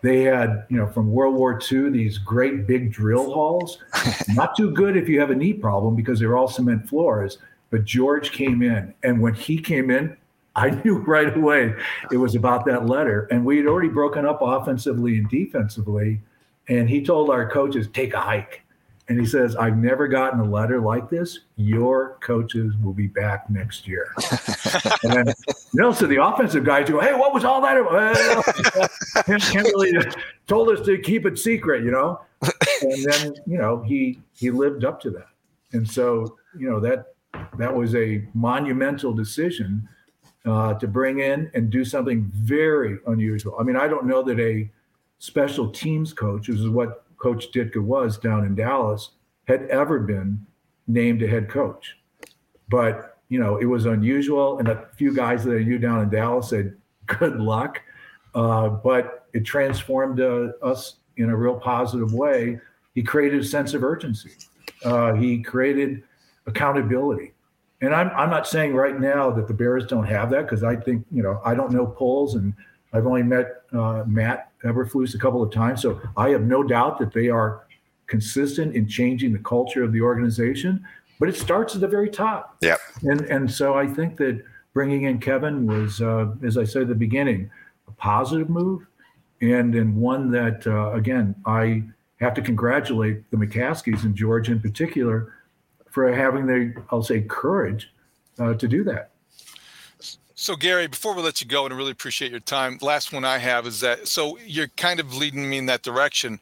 They had, you know, from World War II, these great big drill halls. Not too good if you have a knee problem because they're all cement floors. But George came in, and when he came in, I knew right away it was about that letter. And we had already broken up offensively and defensively. And he told our coaches, take a hike. And he says, I've never gotten a letter like this. Your coaches will be back next year. and then, you know, so the offensive guys go, hey, what was all that? about? Kimberly told us to keep it secret, you know? And then, you know, he he lived up to that. And so, you know, that that was a monumental decision uh, to bring in and do something very unusual. I mean, I don't know that a special teams coach, which is what Coach Ditka was down in Dallas, had ever been named a head coach. But, you know, it was unusual. And a few guys that I knew down in Dallas said, good luck. Uh, but it transformed uh, us in a real positive way. He created a sense of urgency. Uh, he created accountability. And I'm, I'm not saying right now that the Bears don't have that because I think, you know, I don't know Poles and I've only met uh, Matt Eberflus a couple of times. So I have no doubt that they are consistent in changing the culture of the organization, but it starts at the very top. Yeah. And and so I think that bringing in Kevin was, uh, as I said at the beginning, a positive move, and and one that uh, again I have to congratulate the McCaskeys and George in particular for having the I'll say courage uh, to do that. So, Gary, before we let you go, and I really appreciate your time, last one I have is that so you're kind of leading me in that direction.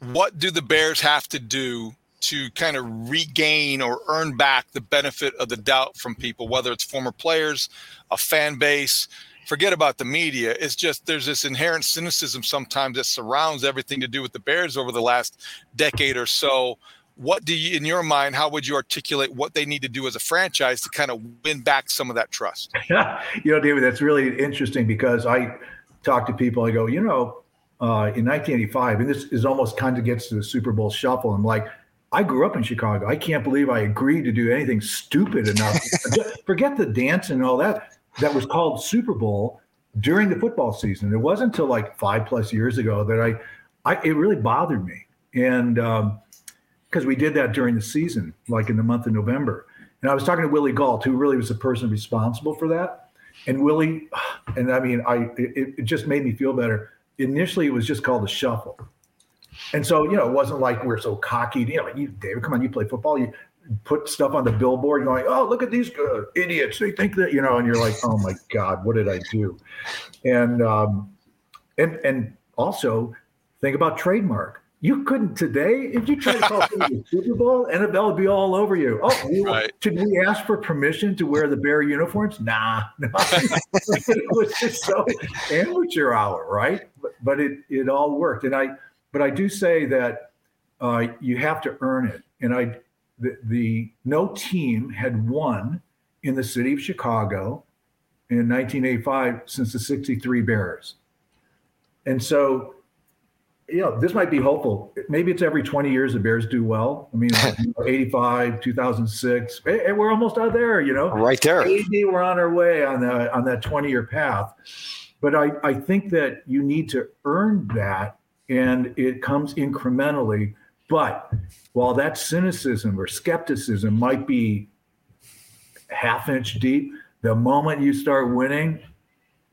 What do the Bears have to do to kind of regain or earn back the benefit of the doubt from people, whether it's former players, a fan base? Forget about the media. It's just there's this inherent cynicism sometimes that surrounds everything to do with the Bears over the last decade or so what do you in your mind how would you articulate what they need to do as a franchise to kind of win back some of that trust? Yeah you know david that's really interesting because i talk to people i go you know uh, in 1985 and this is almost kind of gets to the super bowl shuffle. I'm like i grew up in chicago. I can't believe i agreed to do anything stupid enough. Forget the dance and all that that was called super bowl during the football season. It wasn't until like five plus years ago that i, I it really bothered me. And um, because we did that during the season, like in the month of November. And I was talking to Willie Gault, who really was the person responsible for that. And Willie, and I mean, I it, it just made me feel better. Initially, it was just called the shuffle. And so, you know, it wasn't like we're so cocky. You know, you, David, come on, you play football. You put stuff on the billboard. You're oh, look at these uh, idiots. They think that, you know, and you're like, oh my God, what did I do? And um, and and also think about trademark. You couldn't today. If you try to call the Super Bowl, NFL would be all over you. Oh, right. should we ask for permission to wear the Bear uniforms? Nah, no. it was just so amateur hour, right? But, but, it it all worked, and I. But I do say that uh, you have to earn it, and I. The, the no team had won in the city of Chicago in 1985 since the 63 Bears. And so you know, this might be hopeful. Maybe it's every 20 years the Bears do well. I mean, 85, 2006, and eh, eh, we're almost out there, you know. Right there. Maybe we're on our way on that on that 20 year path. But I, I think that you need to earn that, and it comes incrementally. But while that cynicism or skepticism might be half inch deep, the moment you start winning,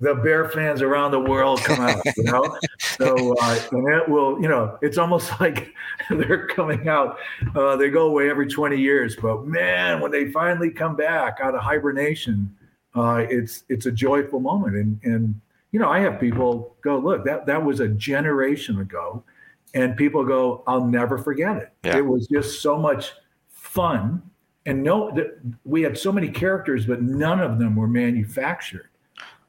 the Bear fans around the world come out, you know. so uh, and it will, you know, it's almost like they're coming out. Uh, they go away every 20 years, but man, when they finally come back out of hibernation, uh, it's it's a joyful moment. And and you know, I have people go, look, that that was a generation ago, and people go, I'll never forget it. Yeah. It was just so much fun, and no, we had so many characters, but none of them were manufactured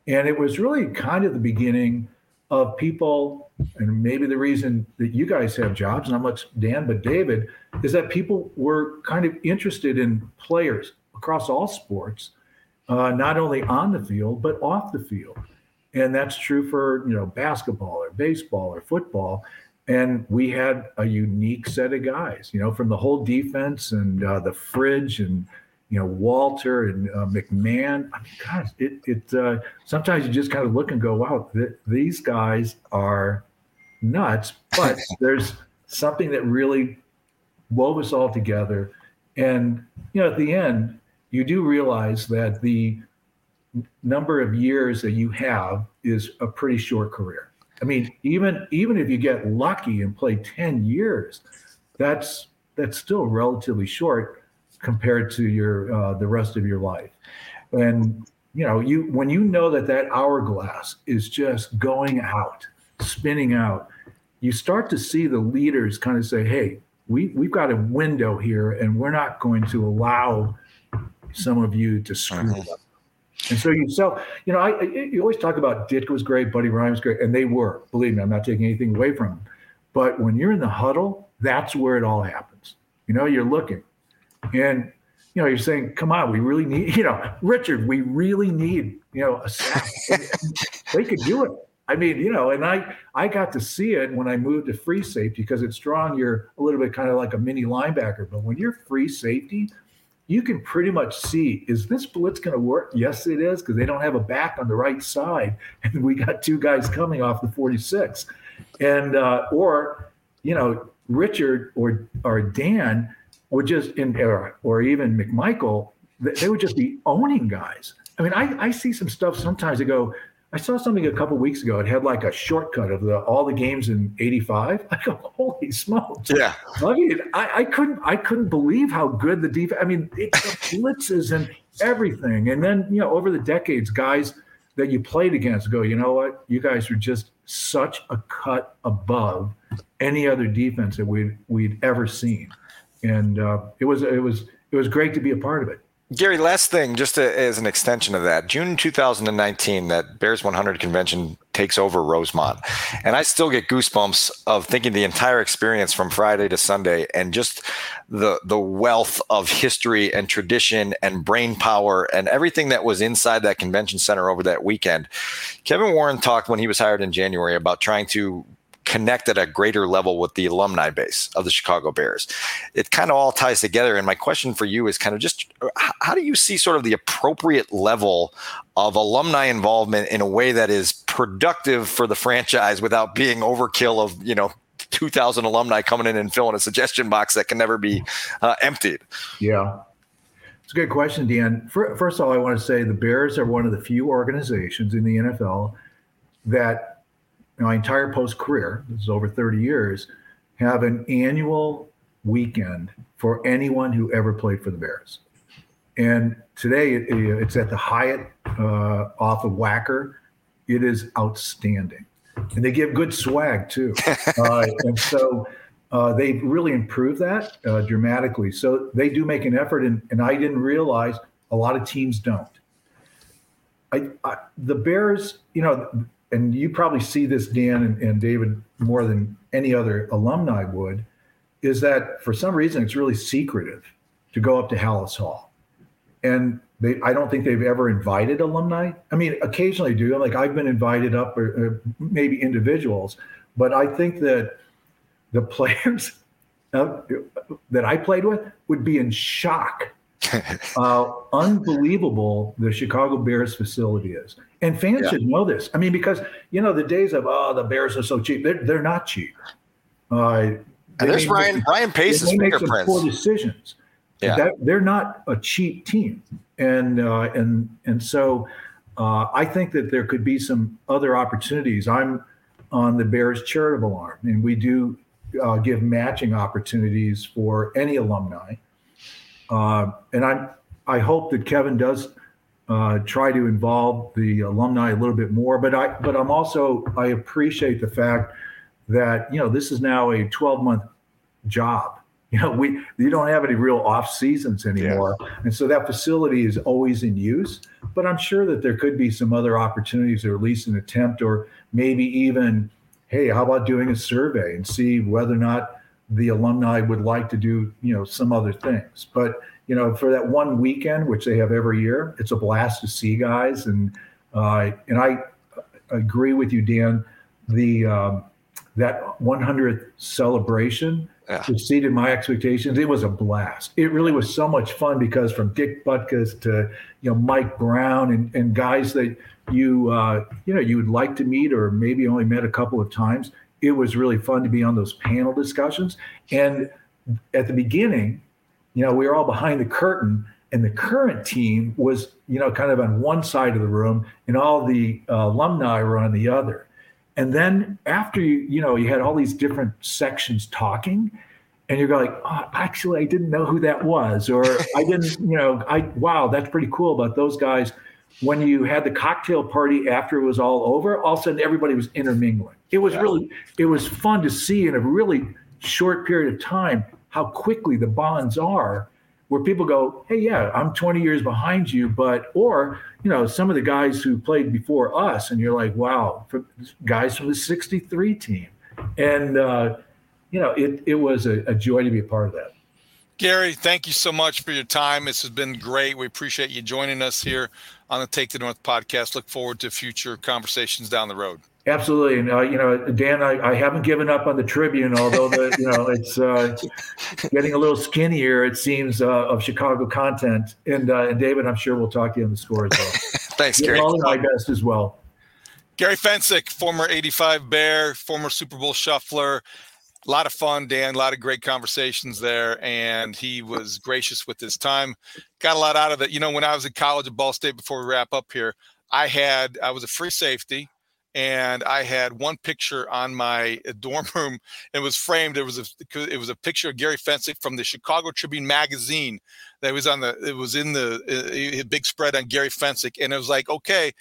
and it was really kind of the beginning of people, and maybe the reason that you guys have jobs, not much Dan, but David, is that people were kind of interested in players across all sports, uh, not only on the field, but off the field. And that's true for, you know, basketball or baseball or football. And we had a unique set of guys, you know, from the whole defense and uh, the fridge and you know Walter and uh, McMahon. I mean, guys, it it uh, sometimes you just kind of look and go, wow, th- these guys are nuts. But there's something that really wove us all together, and you know, at the end, you do realize that the number of years that you have is a pretty short career. I mean, even even if you get lucky and play ten years, that's that's still relatively short compared to your uh, the rest of your life. And you know, you when you know that that hourglass is just going out, spinning out, you start to see the leaders kind of say, "Hey, we we've got a window here, and we're not going to allow some of you to screw uh-huh. up." And so you sell, you know, I, I, you always talk about Dick was great, Buddy Ryan was great, and they were. Believe me, I'm not taking anything away from them. But when you're in the huddle, that's where it all happens. You know, you're looking. And you know, you're saying, come on, we really need, you know, Richard, we really need, you know, a they could do it. I mean, you know, and I I got to see it when I moved to free safety because it's strong. You're a little bit kind of like a mini linebacker, but when you're free safety, you can pretty much see is this blitz going to work? Yes, it is because they don't have a back on the right side, and we got two guys coming off the 46, and uh, or you know Richard or or Dan would just in or, or even McMichael, they would just be owning guys. I mean, I, I see some stuff sometimes. I go, I saw something a couple weeks ago. It had like a shortcut of the all the games in '85. I go, holy smokes! Yeah, I mean, I, I couldn't I couldn't believe how good the defense. I mean, it blitzes and everything. And then you know, over the decades, guys that you played against go, you know what? You guys are just such a cut above any other defense that we'd we'd ever seen, and uh, it was it was it was great to be a part of it. Gary, last thing, just to, as an extension of that, June 2019, that Bears 100 convention takes over Rosemont. And I still get goosebumps of thinking the entire experience from Friday to Sunday and just the, the wealth of history and tradition and brain power and everything that was inside that convention center over that weekend. Kevin Warren talked when he was hired in January about trying to connect at a greater level with the alumni base of the Chicago Bears. It kind of all ties together. And my question for you is kind of just how do you see sort of the appropriate level of alumni involvement in a way that is productive for the franchise without being overkill of, you know, 2,000 alumni coming in and filling a suggestion box that can never be uh, emptied? Yeah. It's a good question, Dan. First of all, I want to say the Bears are one of the few organizations in the NFL that my entire post career, this is over 30 years, have an annual weekend for anyone who ever played for the Bears. And today it, it's at the Hyatt uh, off of Wacker. It is outstanding. And they give good swag too. uh, and so uh, they've really improved that uh, dramatically. So they do make an effort. And, and I didn't realize a lot of teams don't. I, I, the Bears, you know, and you probably see this, Dan and, and David, more than any other alumni would, is that for some reason it's really secretive to go up to Halas Hall. And they, I don't think they've ever invited alumni. I mean, occasionally do. Like I've been invited up, or, or maybe individuals, but I think that the players uh, that I played with would be in shock uh, unbelievable the Chicago Bears facility is. And fans yeah. should know this. I mean, because, you know, the days of, oh, the Bears are so cheap, they're, they're not cheap. Uh, and there's Ryan, make, Ryan Pace's fingerprints. Poor decisions. Yeah. That, they're not a cheap team. And, uh, and, and so uh, I think that there could be some other opportunities. I'm on the Bears charitable arm, and we do uh, give matching opportunities for any alumni. Uh, and I I hope that Kevin does uh, try to involve the alumni a little bit more. But I but I'm also I appreciate the fact that you know this is now a 12 month job. You know we you don't have any real off seasons anymore, and so that facility is always in use. But I'm sure that there could be some other opportunities, or at least an attempt, or maybe even, hey, how about doing a survey and see whether or not the alumni would like to do, you know, some other things. But you know, for that one weekend, which they have every year, it's a blast to see guys. And uh, and I agree with you, Dan. The um, that 100th celebration yeah. exceeded my expectations. It was a blast. It really was so much fun because from Dick Butkus to you know Mike Brown and, and guys that you uh, you know you would like to meet or maybe only met a couple of times it was really fun to be on those panel discussions. And at the beginning, you know, we were all behind the curtain, and the current team was, you know, kind of on one side of the room, and all the uh, alumni were on the other. And then after you, you know, you had all these different sections talking, and you're like, oh, actually, I didn't know who that was, or I didn't, you know, I wow, that's pretty cool about those guys when you had the cocktail party after it was all over, all of a sudden everybody was intermingling. It was yeah. really, it was fun to see in a really short period of time how quickly the bonds are where people go, hey, yeah, I'm 20 years behind you, but, or, you know, some of the guys who played before us, and you're like, wow, guys from the 63 team. And, uh, you know, it, it was a, a joy to be a part of that. Gary, thank you so much for your time. This has been great. We appreciate you joining us here on the Take the North podcast. Look forward to future conversations down the road. Absolutely, and uh, you know, Dan, I, I, haven't given up on the Tribune, although the, you know it's uh, getting a little skinnier. It seems uh, of Chicago content, and uh, and David, I'm sure we'll talk to you on the score as well. Thanks, Gary. All my best as well. Gary Fencik, former 85 Bear, former Super Bowl shuffler, a lot of fun, Dan. A lot of great conversations there, and he was gracious with his time. Got a lot out of it. You know, when I was in college at Ball State, before we wrap up here, I had I was a free safety, and I had one picture on my uh, dorm room. It was framed. It was a it was a picture of Gary Fencik from the Chicago Tribune magazine. That was on the it was in the a uh, big spread on Gary Fencik, and it was like okay,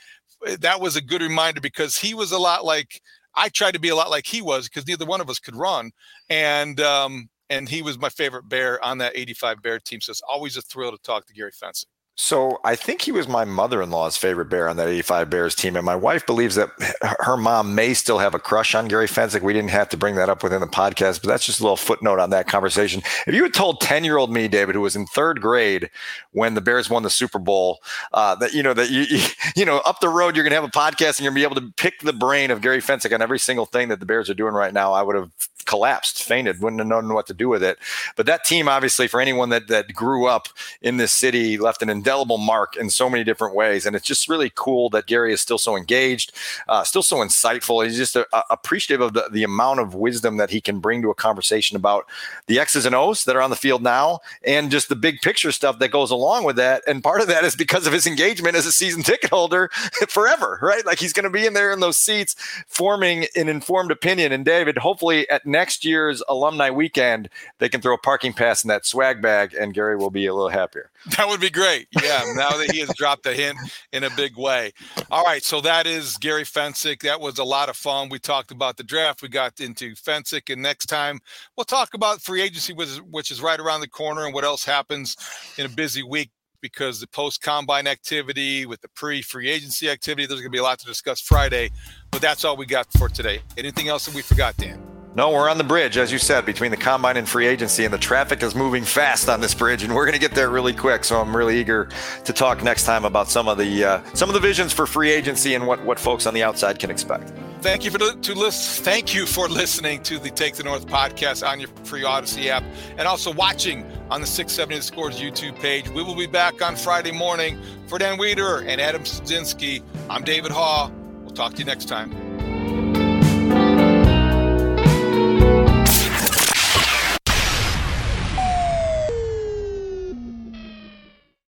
that was a good reminder because he was a lot like I tried to be a lot like he was because neither one of us could run, and um, and he was my favorite bear on that '85 Bear team. So it's always a thrill to talk to Gary Fencik. So I think he was my mother-in-law's favorite bear on that 85 Bears team. And my wife believes that her mom may still have a crush on Gary Fencik. We didn't have to bring that up within the podcast, but that's just a little footnote on that conversation. If you had told 10-year-old me, David, who was in third grade when the Bears won the Super Bowl, uh, that, you know, that you, you, know, up the road, you're going to have a podcast and you're going to be able to pick the brain of Gary Fencik on every single thing that the Bears are doing right now, I would have collapsed, fainted, wouldn't have known what to do with it. But that team, obviously, for anyone that that grew up in this city, left an indelible mark in so many different ways. And it's just really cool that Gary is still so engaged, uh, still so insightful. He's just a, a appreciative of the, the amount of wisdom that he can bring to a conversation about the X's and O's that are on the field now, and just the big picture stuff that goes along with that. And part of that is because of his engagement as a season ticket holder forever, right? Like he's going to be in there in those seats, forming an informed opinion. And David, hopefully at next year's alumni weekend, they can throw a parking pass in that swag bag, and Gary will be a little happier. That would be great. Yeah, now that he has dropped a hint in a big way. All right, so that is Gary Fencik. That was a lot of fun. We talked about the draft. We got into Fencik, and next time we'll talk about free agency, which is right around the corner, and what else happens in a busy week because the post combine activity with the pre free agency activity, there's going to be a lot to discuss Friday. But that's all we got for today. Anything else that we forgot, Dan? No, we're on the bridge, as you said, between the combine and free agency, and the traffic is moving fast on this bridge, and we're going to get there really quick. So I'm really eager to talk next time about some of the uh, some of the visions for free agency and what what folks on the outside can expect. Thank you for to list. Thank you for listening to the Take the North podcast on your free Audacy app, and also watching on the 670 The Scores YouTube page. We will be back on Friday morning for Dan Wiederer and Adam Studzinski. I'm David Haugh. We'll talk to you next time.